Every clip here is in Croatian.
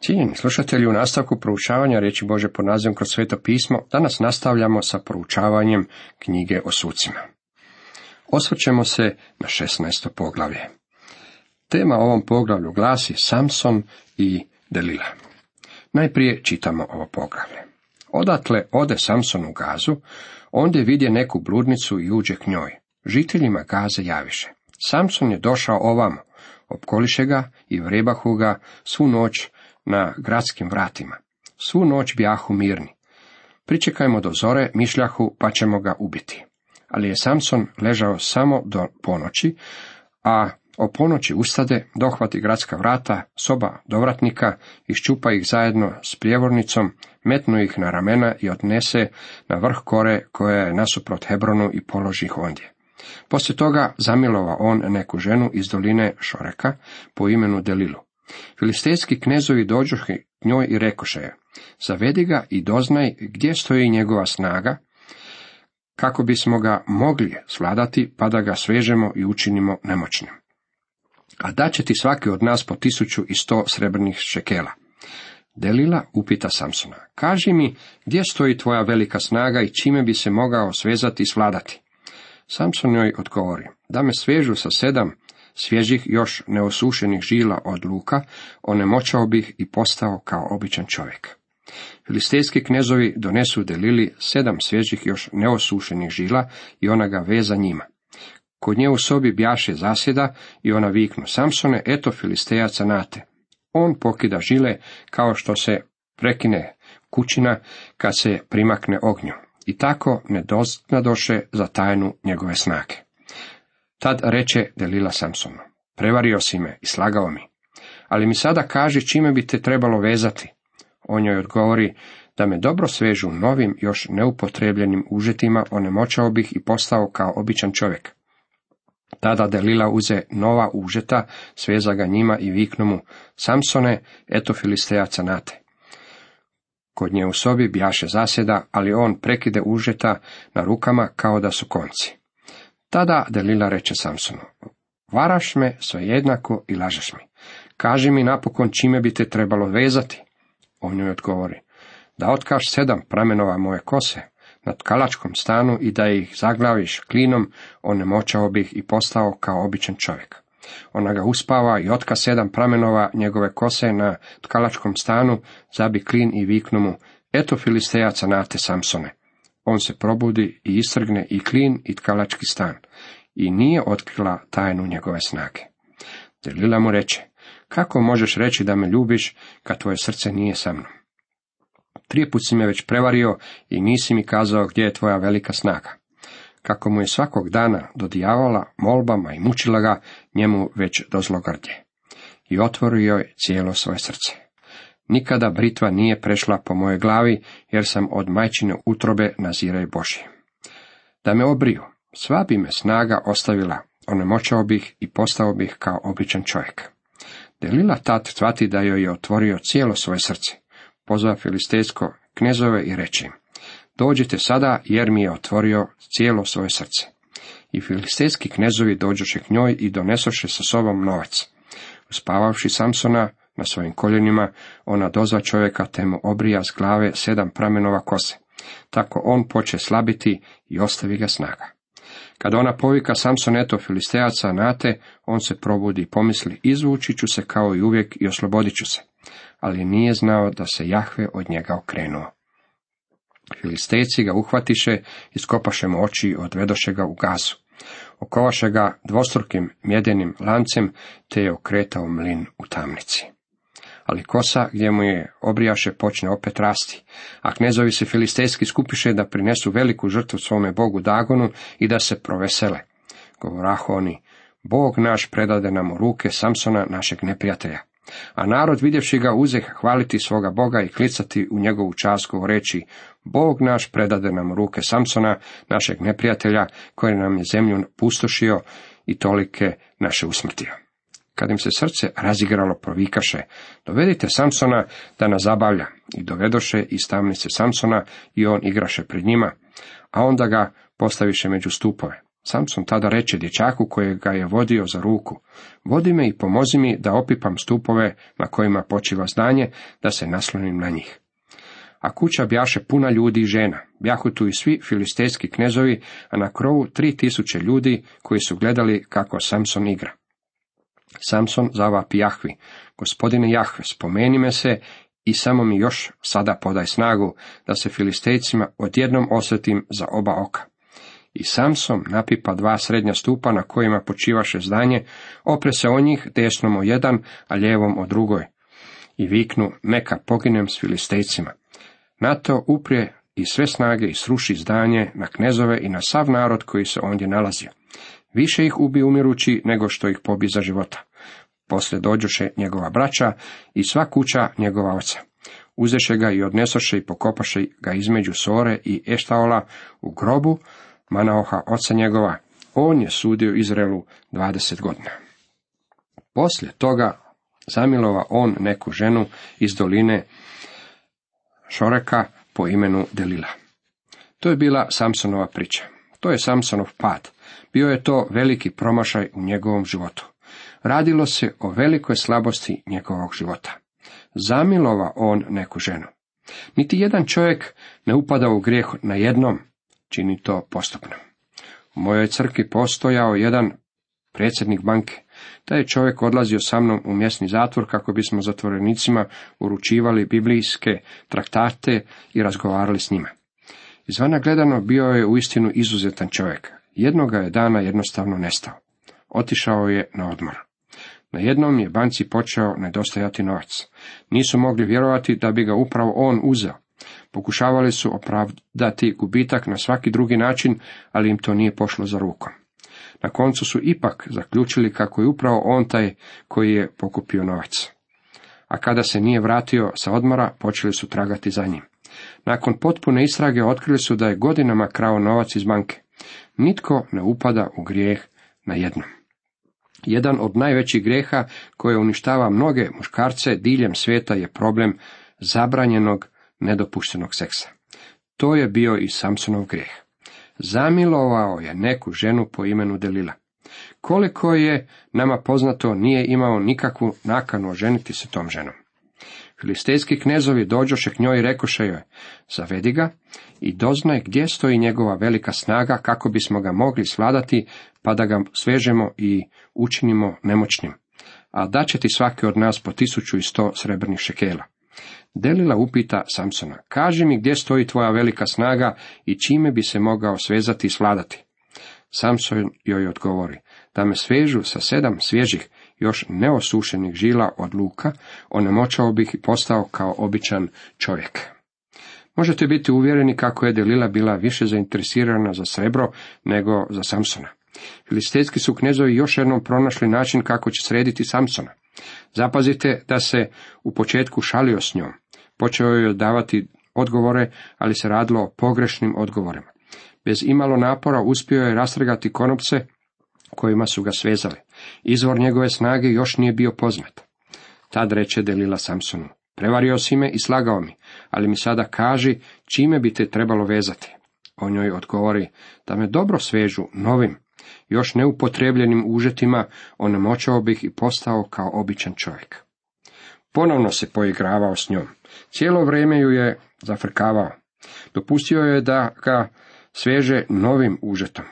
Cijenjeni slušatelji, u nastavku proučavanja riječi Bože pod nazivom kroz sveto pismo, danas nastavljamo sa proučavanjem knjige o sucima. Osvrćemo se na 16. poglavlje. Tema ovom poglavlju glasi Samson i Delila. Najprije čitamo ovo poglavlje. Odatle ode Samson u gazu, ondje vidje neku bludnicu i uđe k njoj. Žiteljima gaze javiše. Samson je došao ovamo, opkoliše ga i vrebahu ga svu noć na gradskim vratima. Svu noć bijahu mirni. Pričekajmo do zore, mišljahu, pa ćemo ga ubiti. Ali je Samson ležao samo do ponoći, a o ponoći ustade, dohvati gradska vrata, soba dovratnika, iščupa ih zajedno s prijevornicom, metnu ih na ramena i odnese na vrh kore koja je nasuprot Hebronu i položi ih ondje. Poslije toga zamilova on neku ženu iz doline Šoreka po imenu Delilu. Filistejski knezovi dođoše njoj i rekoše je, zavedi ga i doznaj gdje stoji njegova snaga, kako bismo ga mogli svladati, pa da ga svežemo i učinimo nemoćnim. A da će ti svaki od nas po tisuću i sto srebrnih šekela. Delila upita Samsona, kaži mi gdje stoji tvoja velika snaga i čime bi se mogao svezati i svladati. Samson joj odgovori, da me svežu sa sedam svježih još neosušenih žila od luka, onemoćao bih i postao kao običan čovjek. Filistejski knezovi donesu Delili sedam svježih još neosušenih žila i ona ga veza njima. Kod nje u sobi bjaše zasjeda i ona viknu, Samsone, eto filistejaca nate. On pokida žile kao što se prekine kućina kad se primakne ognju. I tako ne doznadoše za tajnu njegove snage. Tad reče Delila Samsonu, prevario si me i slagao mi, ali mi sada kaži čime bi te trebalo vezati. On joj odgovori, da me dobro svežu novim, još neupotrebljenim užetima, onemoćao bih i postao kao običan čovjek. Tada Delila uze nova užeta, sveza ga njima i viknu mu, Samsone, eto filistejaca nate. Kod nje u sobi bjaše zasjeda, ali on prekide užeta na rukama kao da su konci. Tada Delila reče Samsonu, varaš me sve jednako i lažeš mi. Kaži mi napokon čime bi te trebalo vezati. On joj odgovori, da otkaš sedam pramenova moje kose na tkalačkom stanu i da ih zaglaviš klinom, onemoćao bih i postao kao običan čovjek. Ona ga uspava i otka sedam pramenova njegove kose na tkalačkom stanu, zabi klin i viknu mu, eto filistejaca nate Samsone. On se probudi i istrgne i klin i tkalački stan, i nije otkrila tajnu njegove snage. Delila mu reče, kako možeš reći da me ljubiš, kad tvoje srce nije sa mnom? Trijeput si me već prevario i nisi mi kazao gdje je tvoja velika snaga. Kako mu je svakog dana dodijavala molbama i mučila ga, njemu već do zlogrdje. I otvorio je cijelo svoje srce. Nikada britva nije prešla po mojoj glavi, jer sam od majčine utrobe naziraj Boži. Da me obriju, sva bi me snaga ostavila, onemoćao bih i postao bih kao običan čovjek. Delila tat tvati da joj je otvorio cijelo svoje srce. Pozva filistejsko knezove i reče dođite sada jer mi je otvorio cijelo svoje srce. I filistejski knezovi dođoše k njoj i donesoše sa sobom novac. Uspavavši Samsona, na svojim koljenima, ona dozva čovjeka te mu obrija s glave sedam pramenova kose. Tako on poče slabiti i ostavi ga snaga. Kada ona povika Samson eto filistejaca nate, on se probudi i pomisli, izvući ću se kao i uvijek i oslobodit ću se. Ali nije znao da se Jahve od njega okrenuo. Filistejci ga uhvatiše, iskopaše mu oči i odvedoše ga u gazu. Okovaše ga dvostrukim mjedenim lancem, te je okretao mlin u tamnici ali kosa gdje mu je obrijaše počne opet rasti, a knezovi se filistejski skupiše da prinesu veliku žrtvu svome bogu Dagonu i da se provesele. Govoraho oni, Bog naš predade nam u ruke Samsona, našeg neprijatelja. A narod vidjevši ga uzeh hvaliti svoga Boga i klicati u njegovu čast govoreći, Bog naš predade nam u ruke Samsona, našeg neprijatelja, koji nam je zemlju pustošio i tolike naše usmrtio. Kad im se srce razigralo, provikaše, dovedite Samsona da nas zabavlja. I dovedoše iz tamnice Samsona i on igraše pred njima, a onda ga postaviše među stupove. Samson tada reče dječaku kojeg ga je vodio za ruku, vodi me i pomozi mi da opipam stupove na kojima počiva zdanje, da se naslonim na njih. A kuća bjaše puna ljudi i žena, bjahu tu i svi filistejski knezovi, a na krovu tri tisuće ljudi koji su gledali kako Samson igra. Samson zavapi Jahvi, gospodine Jahve, spomeni me se i samo mi još sada podaj snagu, da se filistejcima odjednom osvetim za oba oka. I Samson napipa dva srednja stupa na kojima počivaše zdanje, opre se o njih desnom o jedan, a lijevom o drugoj. I viknu, neka poginem s filistejcima. Na to uprije i sve snage i sruši zdanje na knezove i na sav narod koji se ondje nalazio. Više ih ubi umirući nego što ih pobi za života. Poslije dođoše njegova braća i sva kuća njegova oca. Uzeše ga i odnesoše i pokopaše ga između Sore i Eštaola u grobu Manaoha oca njegova. On je sudio Izraelu dvadeset godina. Poslije toga zamilova on neku ženu iz doline Šoreka po imenu Delila. To je bila Samsonova priča. To je Samsonov pad. Bio je to veliki promašaj u njegovom životu. Radilo se o velikoj slabosti njegovog života. Zamilova on neku ženu. Niti jedan čovjek ne upada u grijeh na jednom, čini to postupno. U mojoj crkvi postojao jedan predsjednik banke. Taj je čovjek odlazio sa mnom u mjesni zatvor kako bismo zatvorenicima uručivali biblijske traktate i razgovarali s njima. Izvana gledano bio je uistinu izuzetan čovjek. Jednoga je dana jednostavno nestao. Otišao je na odmor. Na jednom je banci počeo nedostajati novac. Nisu mogli vjerovati da bi ga upravo on uzeo. Pokušavali su opravdati gubitak na svaki drugi način, ali im to nije pošlo za rukom. Na koncu su ipak zaključili kako je upravo on taj koji je pokupio novac. A kada se nije vratio sa odmora, počeli su tragati za njim. Nakon potpune istrage otkrili su da je godinama krao novac iz banke. Nitko ne upada u grijeh na jednom. Jedan od najvećih grijeha koje uništava mnoge muškarce diljem svijeta je problem zabranjenog nedopuštenog seksa. To je bio i Samsonov grijeh. Zamilovao je neku ženu po imenu Delila. Koliko je nama poznato, nije imao nikakvu nakanu oženiti se tom ženom. Filistejski knezovi dođoše k njoj i rekoše joj, zavedi ga i doznaj gdje stoji njegova velika snaga kako bismo ga mogli svladati, pa da ga svežemo i učinimo nemoćnim. A da će ti svaki od nas po tisuću i sto srebrnih šekela. Delila upita Samsona, kaži mi gdje stoji tvoja velika snaga i čime bi se mogao svezati i svladati. Samson joj odgovori, da me svežu sa sedam svježih, još neosušenih žila od luka, onemoćao bih i postao kao običan čovjek. Možete biti uvjereni kako je Delila bila više zainteresirana za srebro nego za Samsona. Filistejski su knezovi još jednom pronašli način kako će srediti Samsona. Zapazite da se u početku šalio s njom. Počeo je davati odgovore, ali se radilo o pogrešnim odgovorima. Bez imalo napora uspio je rastrgati konopce kojima su ga svezali. Izvor njegove snage još nije bio poznat. Tad reče Delila Samsonu, prevario si me i slagao mi, ali mi sada kaži čime bi te trebalo vezati. On njoj odgovori, da me dobro svežu novim, još neupotrebljenim užetima, onemoćao bih i postao kao običan čovjek. Ponovno se poigravao s njom. Cijelo vrijeme ju je zafrkavao. Dopustio je da ga sveže novim užetom.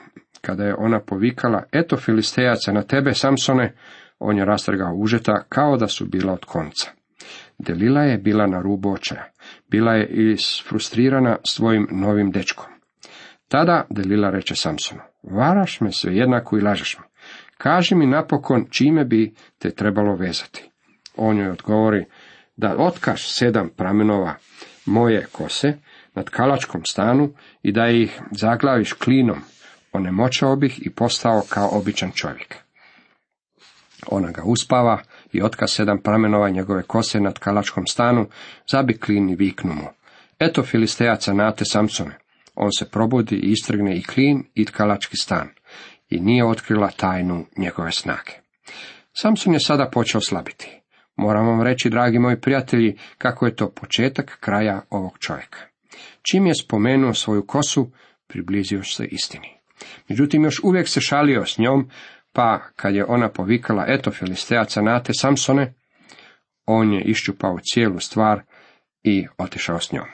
Kada je ona povikala, eto filistejaca na tebe, Samsone, on je rastrgao užeta kao da su bila od konca. Delila je bila na rubu očaja. Bila je isfrustrirana svojim novim dečkom. Tada Delila reče Samsonu, varaš me sve jednako i lažeš me. Kaži mi napokon čime bi te trebalo vezati. On joj odgovori, da otkaš sedam pramenova moje kose nad kalačkom stanu i da ih zaglaviš klinom, onemoćao bih i postao kao običan čovjek. Ona ga uspava i otka sedam pramenova njegove kose nad kalačkom stanu, zabi klin i viknu mu. Eto filistejaca nate Samsone. On se probudi i istrgne i klin i tkalački stan. I nije otkrila tajnu njegove snage. Samson je sada počeo slabiti. Moram vam reći, dragi moji prijatelji, kako je to početak kraja ovog čovjeka. Čim je spomenuo svoju kosu, približio se istini. Međutim, još uvijek se šalio s njom, pa kad je ona povikala, eto filistejaca nate Samsone, on je iščupao cijelu stvar i otišao s njom.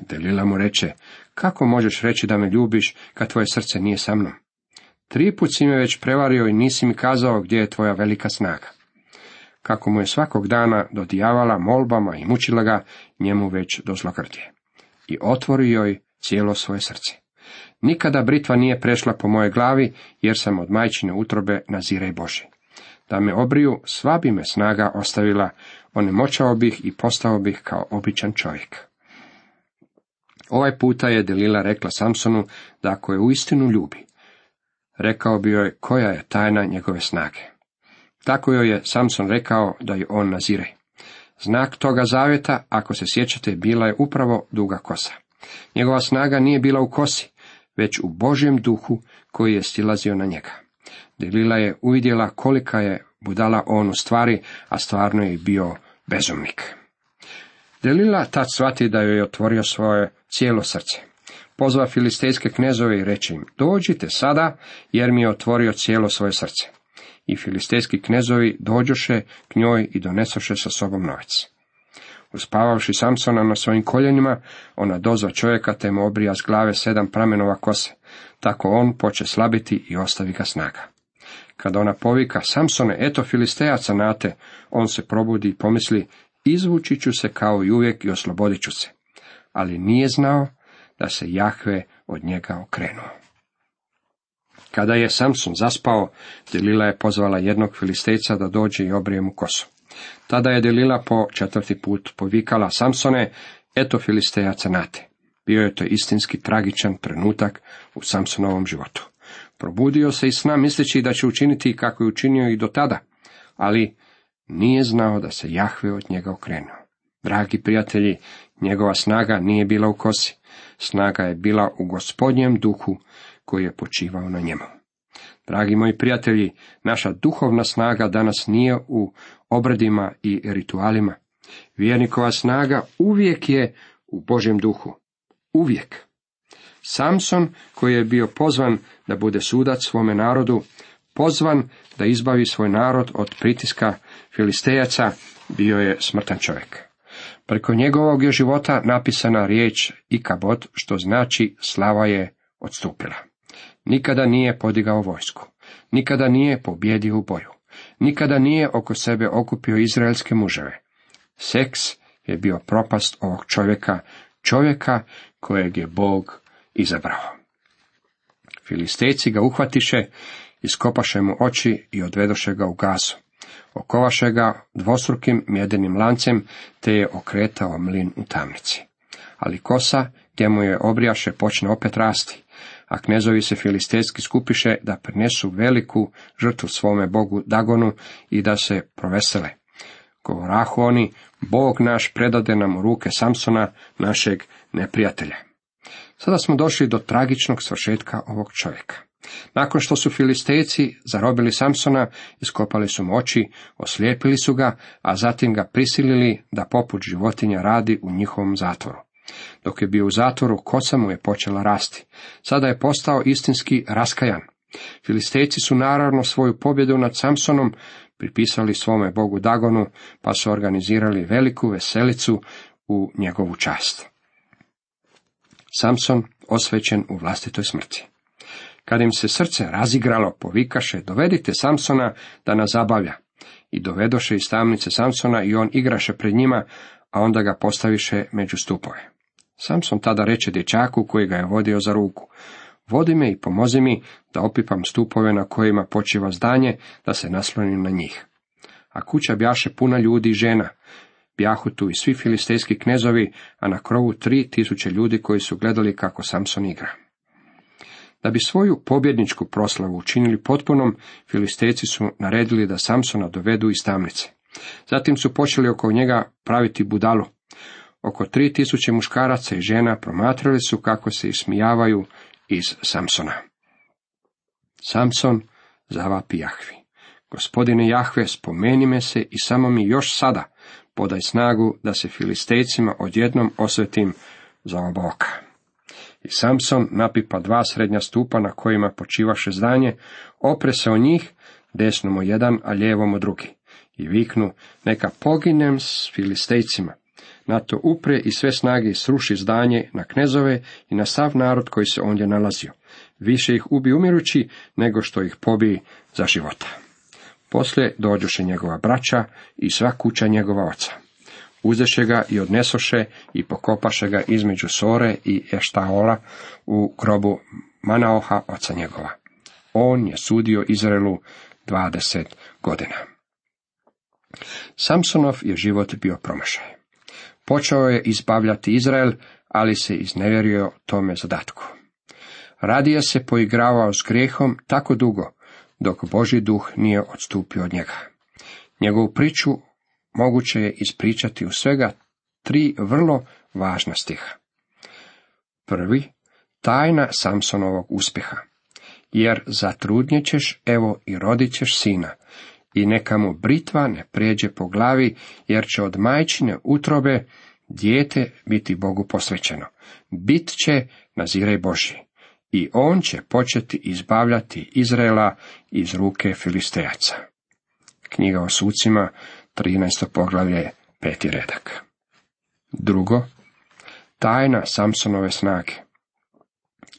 Delila mu reče, kako možeš reći da me ljubiš kad tvoje srce nije sa mnom? Tri put si me već prevario i nisi mi kazao gdje je tvoja velika snaga. Kako mu je svakog dana dodijavala molbama i mučila ga, njemu već do zlogrdje. I otvori joj cijelo svoje srce. Nikada britva nije prešla po moje glavi, jer sam od majčine utrobe nazire Boži. Da me obriju, sva bi me snaga ostavila, onemoćao bih i postao bih kao običan čovjek. Ovaj puta je Delila rekla Samsonu da ako je uistinu ljubi, rekao bi joj koja je tajna njegove snage. Tako joj je Samson rekao da ju on nazire. Znak toga zavjeta, ako se sjećate, bila je upravo duga kosa. Njegova snaga nije bila u kosi, već u Božjem duhu koji je stilazio na njega. Delila je uvidjela kolika je budala on u stvari, a stvarno je bio bezumnik. Delila tad shvati da joj je otvorio svoje cijelo srce. Pozva filistejske knezove i reče im, dođite sada, jer mi je otvorio cijelo svoje srce. I filistejski knezovi dođoše k njoj i donesoše sa sobom novac. Uspavavši Samsona na svojim koljenima, ona dozva čovjeka te mu obrija s glave sedam pramenova kose. Tako on poče slabiti i ostavi ga snaga. Kada ona povika, Samsone, eto filistejaca nate, on se probudi i pomisli, izvući ću se kao i uvijek i oslobodit ću se. Ali nije znao da se Jahve od njega okrenuo. Kada je Samson zaspao, Delila je pozvala jednog filistejca da dođe i obrije mu kosu. Tada je Delila po četvrti put povikala Samsone, eto filistejaca nate. Bio je to istinski tragičan trenutak u Samsonovom životu. Probudio se i sna misleći da će učiniti kako je učinio i do tada, ali nije znao da se Jahve od njega okrenuo. Dragi prijatelji, njegova snaga nije bila u kosi, snaga je bila u gospodnjem duhu koji je počivao na njemu. Dragi moji prijatelji, naša duhovna snaga danas nije u obredima i ritualima. Vjernikova snaga uvijek je u Božjem duhu. Uvijek. Samson, koji je bio pozvan da bude sudac svome narodu, pozvan da izbavi svoj narod od pritiska filistejaca, bio je smrtan čovjek. Preko njegovog je života napisana riječ ikabot, što znači slava je odstupila. Nikada nije podigao vojsku, nikada nije pobjedio u boju, nikada nije oko sebe okupio izraelske muževe. Seks je bio propast ovog čovjeka, čovjeka kojeg je Bog izabrao. Filistejci ga uhvatiše, iskopaše mu oči i odvedoše ga u gazu. Okovaše ga dvostrukim mjedenim lancem, te je okretao mlin u tamnici. Ali kosa, gdje mu je obrijaše, počne opet rasti, a knezovi se filistejski skupiše da prinesu veliku žrtvu svome bogu Dagonu i da se provesele. Govorahu oni, Bog naš predade nam u ruke Samsona, našeg neprijatelja. Sada smo došli do tragičnog svršetka ovog čovjeka. Nakon što su filistejci zarobili Samsona, iskopali su mu oči, oslijepili su ga, a zatim ga prisilili da poput životinja radi u njihovom zatvoru. Dok je bio u zatvoru, kosa mu je počela rasti. Sada je postao istinski raskajan. Filistejci su naravno svoju pobjedu nad Samsonom pripisali svome bogu Dagonu, pa su organizirali veliku veselicu u njegovu čast. Samson osvećen u vlastitoj smrti. Kad im se srce razigralo, povikaše, dovedite Samsona da nas zabavlja. I dovedoše iz tamnice Samsona i on igraše pred njima, a onda ga postaviše među stupove. Samson tada reče dječaku koji ga je vodio za ruku, vodi me i pomozi mi da opipam stupove na kojima počiva zdanje, da se naslonim na njih. A kuća bjaše puna ljudi i žena, bjahu tu i svi filistejski knezovi, a na krovu tri tisuće ljudi koji su gledali kako Samson igra. Da bi svoju pobjedničku proslavu učinili potpunom, filistejci su naredili da Samsona dovedu iz tamnice. Zatim su počeli oko njega praviti budalu. Oko tri tisuće muškaraca i žena promatrali su kako se ismijavaju iz Samsona. Samson zavapi Jahvi. Gospodine Jahve, spomeni me se i samo mi još sada podaj snagu da se filistejcima odjednom osvetim za oba oka. I Samson napipa dva srednja stupa na kojima počivaše zdanje, opre se o njih, desno mu jedan, a lijevo mu drugi. I viknu, neka poginem s filistejcima. Na to upre i sve snage sruši zdanje na knezove i na sav narod koji se ondje nalazio. Više ih ubi umirući, nego što ih pobi za života. Poslije dođoše njegova braća i sva kuća njegova oca. Uzeše ga i odnesoše i pokopaše ga između Sore i Eštaola u grobu Manaoha oca njegova. On je sudio Izraelu dvadeset godina. Samsonov je život bio promašaj. Počeo je izbavljati Izrael, ali se iznevjerio tome zadatku. Radije se poigravao s grijehom tako dugo, dok Boži duh nije odstupio od njega. Njegovu priču moguće je ispričati u svega tri vrlo važna stiha. Prvi, tajna Samsonovog uspjeha. Jer zatrudnjećeš, evo i rodit ćeš sina, i neka mu britva ne prijeđe po glavi, jer će od majčine utrobe dijete biti Bogu posvećeno. Bit će nazirej Boži i on će početi izbavljati Izraela iz ruke Filistejaca. Knjiga o sucima, 13. poglavlje, peti redak. Drugo, tajna Samsonove snage.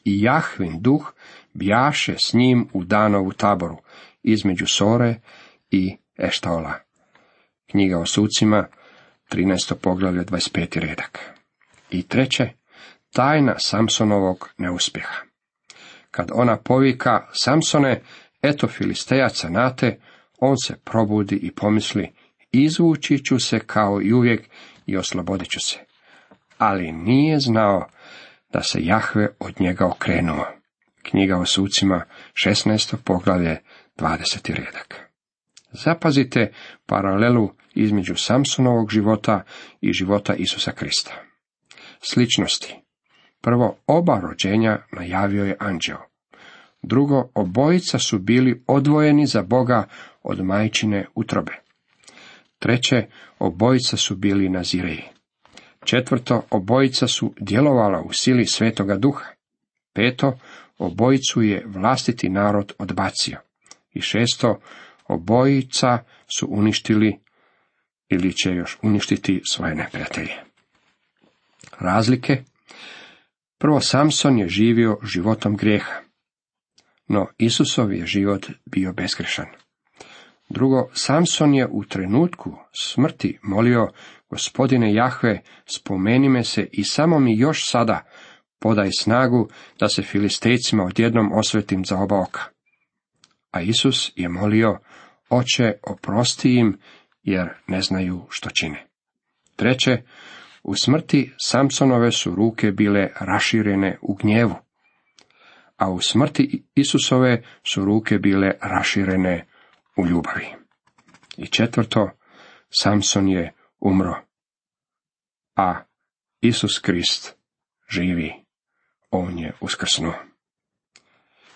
I Jahvin duh bjaše s njim u Danovu taboru, između Sore i Eštaola. Knjiga o sucima, 13. poglavlje, 25. redak. I treće, tajna Samsonovog neuspjeha. Kad ona povika Samsone, eto filistejaca nate, on se probudi i pomisli, izvući ću se kao i uvijek i oslobodit ću se. Ali nije znao da se Jahve od njega okrenuo. Knjiga o sucima, 16. poglavlje, 20. redak. Zapazite paralelu između Samsonovog života i života Isusa Krista. Sličnosti. Prvo, oba rođenja najavio je anđeo. Drugo, obojica su bili odvojeni za Boga od majčine utrobe. Treće, obojica su bili nazireji. Četvrto, obojica su djelovala u sili svetoga duha. Peto, obojicu je vlastiti narod odbacio. I šesto, obojica su uništili ili će još uništiti svoje neprijatelje. Razlike Prvo, Samson je živio životom grijeha, no Isusov je život bio beskrešan. Drugo, Samson je u trenutku smrti molio, gospodine Jahve, spomeni me se i samo mi još sada podaj snagu da se filistejcima odjednom osvetim za oba oka. A Isus je molio, oče, oprosti im, jer ne znaju što čine. Treće, u smrti Samsonove su ruke bile raširene u gnjevu, a u smrti Isusove su ruke bile raširene u ljubavi. I četvrto, Samson je umro, a Isus Krist živi, on je uskrsnuo.